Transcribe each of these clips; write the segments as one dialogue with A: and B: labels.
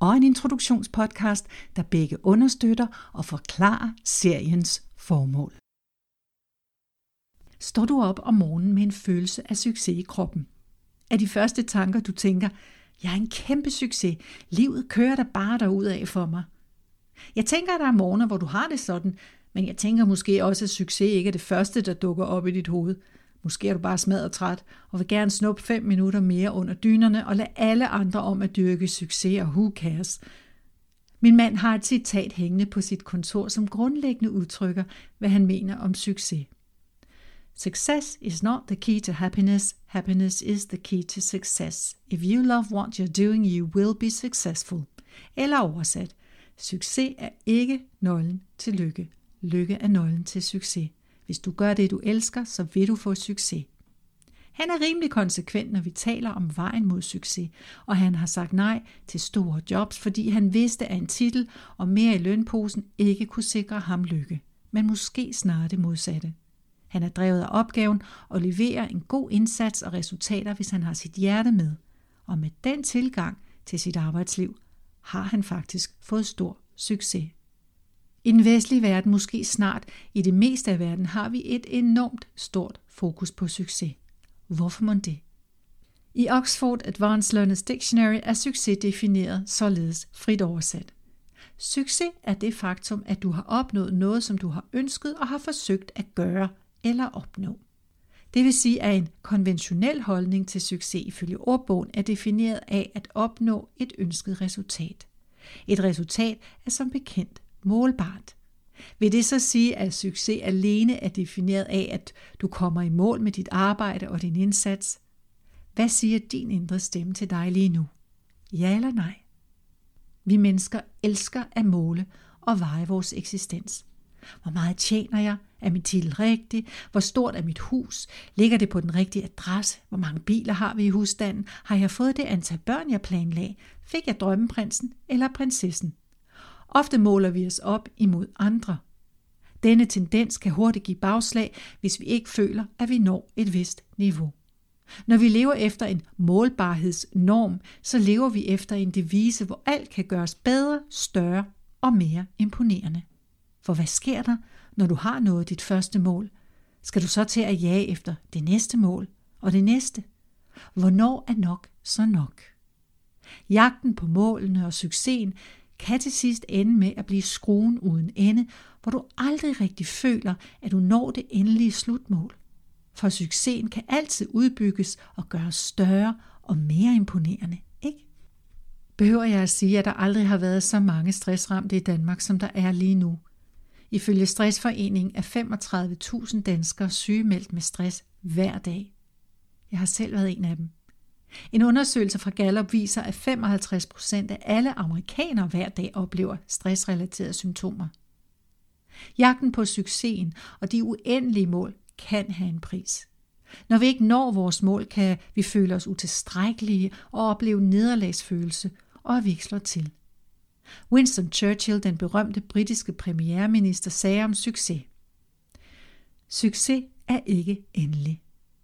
A: og en introduktionspodcast, der begge understøtter og forklarer seriens formål. Står du op om morgenen med en følelse af succes i kroppen? Er de første tanker, du tænker, jeg er en kæmpe succes, livet kører der bare af for mig? Jeg tænker, at der er morgener, hvor du har det sådan, men jeg tænker måske også, at succes ikke er det første, der dukker op i dit hoved – Måske er du bare smadret træt og vil gerne snuppe 5 minutter mere under dynerne og lade alle andre om at dyrke succes og who cares. Min mand har et citat hængende på sit kontor, som grundlæggende udtrykker, hvad han mener om succes. Success is not the key to happiness. Happiness is the key to success. If you love what you're doing, you will be successful. Eller oversat. Succes er ikke nøglen til lykke. Lykke er nøglen til succes. Hvis du gør det, du elsker, så vil du få succes. Han er rimelig konsekvent, når vi taler om vejen mod succes, og han har sagt nej til store jobs, fordi han vidste, at en titel og mere i lønposen ikke kunne sikre ham lykke, men måske snarere det modsatte. Han er drevet af opgaven og leverer en god indsats og resultater, hvis han har sit hjerte med. Og med den tilgang til sit arbejdsliv har han faktisk fået stor succes. I den vestlige verden, måske snart i det meste af verden, har vi et enormt stort fokus på succes. Hvorfor må det? I Oxford Advanced Learners Dictionary er succes defineret således frit oversat. Succes er det faktum, at du har opnået noget, som du har ønsket og har forsøgt at gøre eller opnå. Det vil sige, at en konventionel holdning til succes ifølge ordbogen er defineret af at opnå et ønsket resultat. Et resultat er som bekendt målbart. Vil det så sige, at succes alene er defineret af, at du kommer i mål med dit arbejde og din indsats? Hvad siger din indre stemme til dig lige nu? Ja eller nej? Vi mennesker elsker at måle og veje vores eksistens. Hvor meget tjener jeg? Er min titel rigtig? Hvor stort er mit hus? Ligger det på den rigtige adresse? Hvor mange biler har vi i husstanden? Har jeg fået det antal børn, jeg planlagde? Fik jeg drømmeprinsen eller prinsessen? Ofte måler vi os op imod andre. Denne tendens kan hurtigt give bagslag, hvis vi ikke føler, at vi når et vist niveau. Når vi lever efter en målbarhedsnorm, så lever vi efter en devise, hvor alt kan gøres bedre, større og mere imponerende. For hvad sker der, når du har nået dit første mål? Skal du så til at jage efter det næste mål og det næste? Hvornår er nok så nok? Jagten på målene og succesen kan til sidst ende med at blive skruen uden ende, hvor du aldrig rigtig føler, at du når det endelige slutmål. For succesen kan altid udbygges og gøres større og mere imponerende, ikke? Behøver jeg at sige, at der aldrig har været så mange stressramte i Danmark, som der er lige nu. Ifølge Stressforeningen er 35.000 danskere sygemeldt med stress hver dag. Jeg har selv været en af dem. En undersøgelse fra Gallup viser, at 55 procent af alle amerikanere hver dag oplever stressrelaterede symptomer. Jagten på succesen og de uendelige mål kan have en pris. Når vi ikke når vores mål, kan vi føle os utilstrækkelige og opleve nederlagsfølelse, og at vi ikke slår til. Winston Churchill, den berømte britiske premierminister, sagde om succes. Succes er ikke endelig.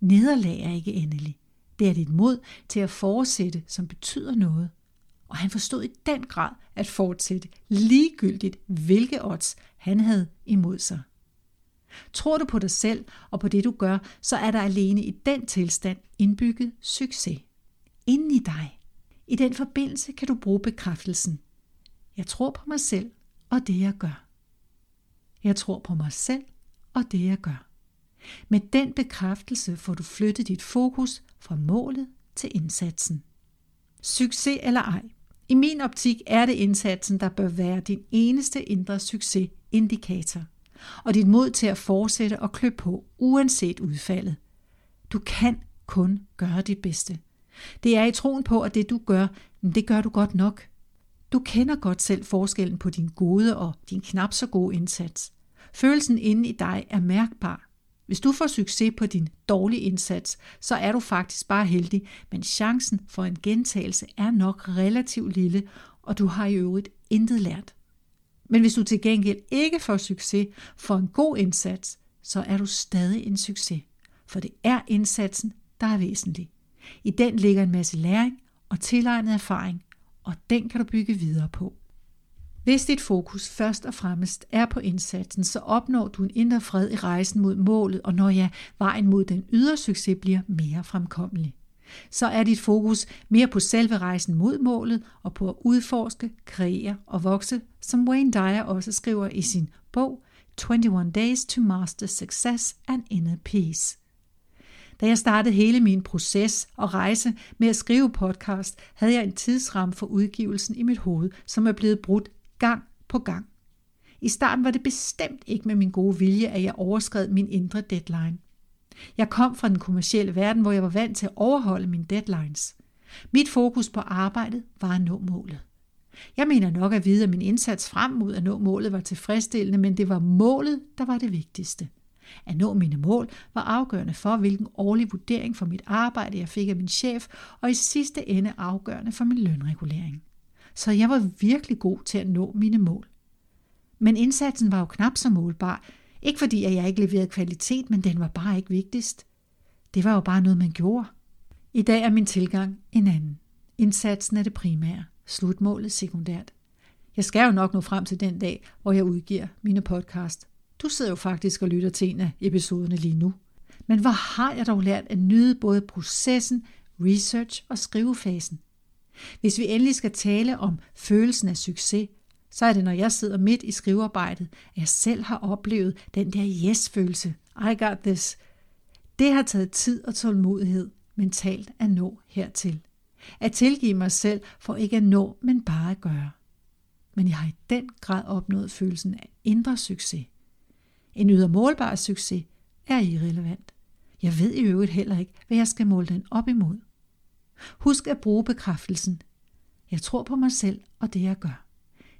A: Nederlag er ikke endelig. Det er dit mod til at fortsætte, som betyder noget. Og han forstod i den grad at fortsætte, ligegyldigt hvilke odds han havde imod sig. Tror du på dig selv og på det du gør, så er der alene i den tilstand indbygget succes. Inden i dig. I den forbindelse kan du bruge bekræftelsen. Jeg tror på mig selv og det jeg gør. Jeg tror på mig selv og det jeg gør. Med den bekræftelse får du flyttet dit fokus fra målet til indsatsen. Succes eller ej. I min optik er det indsatsen, der bør være din eneste indre succesindikator. Og dit mod til at fortsætte og klø på, uanset udfaldet. Du kan kun gøre dit bedste. Det er i troen på, at det du gør, det gør du godt nok. Du kender godt selv forskellen på din gode og din knap så gode indsats. Følelsen inde i dig er mærkbar. Hvis du får succes på din dårlige indsats, så er du faktisk bare heldig, men chancen for en gentagelse er nok relativt lille, og du har i øvrigt intet lært. Men hvis du til gengæld ikke får succes for en god indsats, så er du stadig en succes. For det er indsatsen, der er væsentlig. I den ligger en masse læring og tilegnet erfaring, og den kan du bygge videre på. Hvis dit fokus først og fremmest er på indsatsen, så opnår du en indre fred i rejsen mod målet, og når ja, vejen mod den ydre succes bliver mere fremkommelig. Så er dit fokus mere på selve rejsen mod målet og på at udforske, kreere og vokse, som Wayne Dyer også skriver i sin bog 21 Days to Master Success and Inner Peace. Da jeg startede hele min proces og rejse med at skrive podcast, havde jeg en tidsramme for udgivelsen i mit hoved, som er blevet brudt gang på gang. I starten var det bestemt ikke med min gode vilje, at jeg overskred min indre deadline. Jeg kom fra den kommercielle verden, hvor jeg var vant til at overholde mine deadlines. Mit fokus på arbejdet var at nå målet. Jeg mener nok at vide, at min indsats frem mod at nå målet var tilfredsstillende, men det var målet, der var det vigtigste. At nå mine mål var afgørende for, hvilken årlig vurdering for mit arbejde jeg fik af min chef, og i sidste ende afgørende for min lønregulering. Så jeg var virkelig god til at nå mine mål. Men indsatsen var jo knap så målbar. Ikke fordi at jeg ikke leverede kvalitet, men den var bare ikke vigtigst. Det var jo bare noget, man gjorde. I dag er min tilgang en anden. Indsatsen er det primære, slutmålet sekundært. Jeg skal jo nok nå frem til den dag, hvor jeg udgiver mine podcast. Du sidder jo faktisk og lytter til en af episoderne lige nu. Men hvor har jeg dog lært at nyde både processen, research og skrivefasen. Hvis vi endelig skal tale om følelsen af succes, så er det, når jeg sidder midt i skrivearbejdet, at jeg selv har oplevet den der yes-følelse. I got this. Det har taget tid og tålmodighed mentalt at nå hertil. At tilgive mig selv for ikke at nå, men bare at gøre. Men jeg har i den grad opnået følelsen af indre succes. En ydre målbar succes er irrelevant. Jeg ved i øvrigt heller ikke, hvad jeg skal måle den op imod. Husk at bruge bekræftelsen. Jeg tror på mig selv og det jeg gør.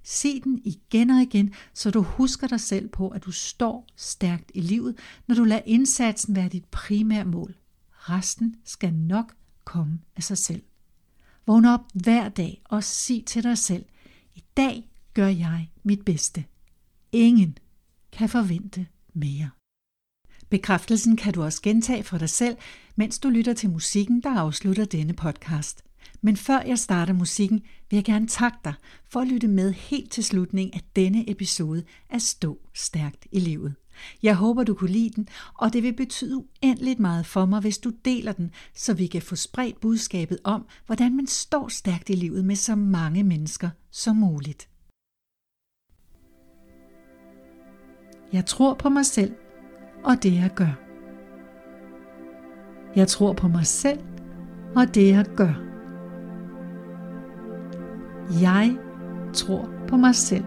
A: Se den igen og igen, så du husker dig selv på, at du står stærkt i livet, når du lader indsatsen være dit primære mål. Resten skal nok komme af sig selv. Vågn op hver dag og sig til dig selv, i dag gør jeg mit bedste. Ingen kan forvente mere. Bekræftelsen kan du også gentage for dig selv, mens du lytter til musikken, der afslutter denne podcast. Men før jeg starter musikken, vil jeg gerne takke dig for at lytte med helt til slutningen af denne episode af Stå Stærkt i Livet. Jeg håber, du kunne lide den, og det vil betyde uendeligt meget for mig, hvis du deler den, så vi kan få spredt budskabet om, hvordan man står stærkt i livet med så mange mennesker som muligt. Jeg tror på mig selv og det jeg gør. Jeg tror på mig selv og det jeg gør. Jeg tror på mig selv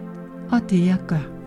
A: og det jeg gør.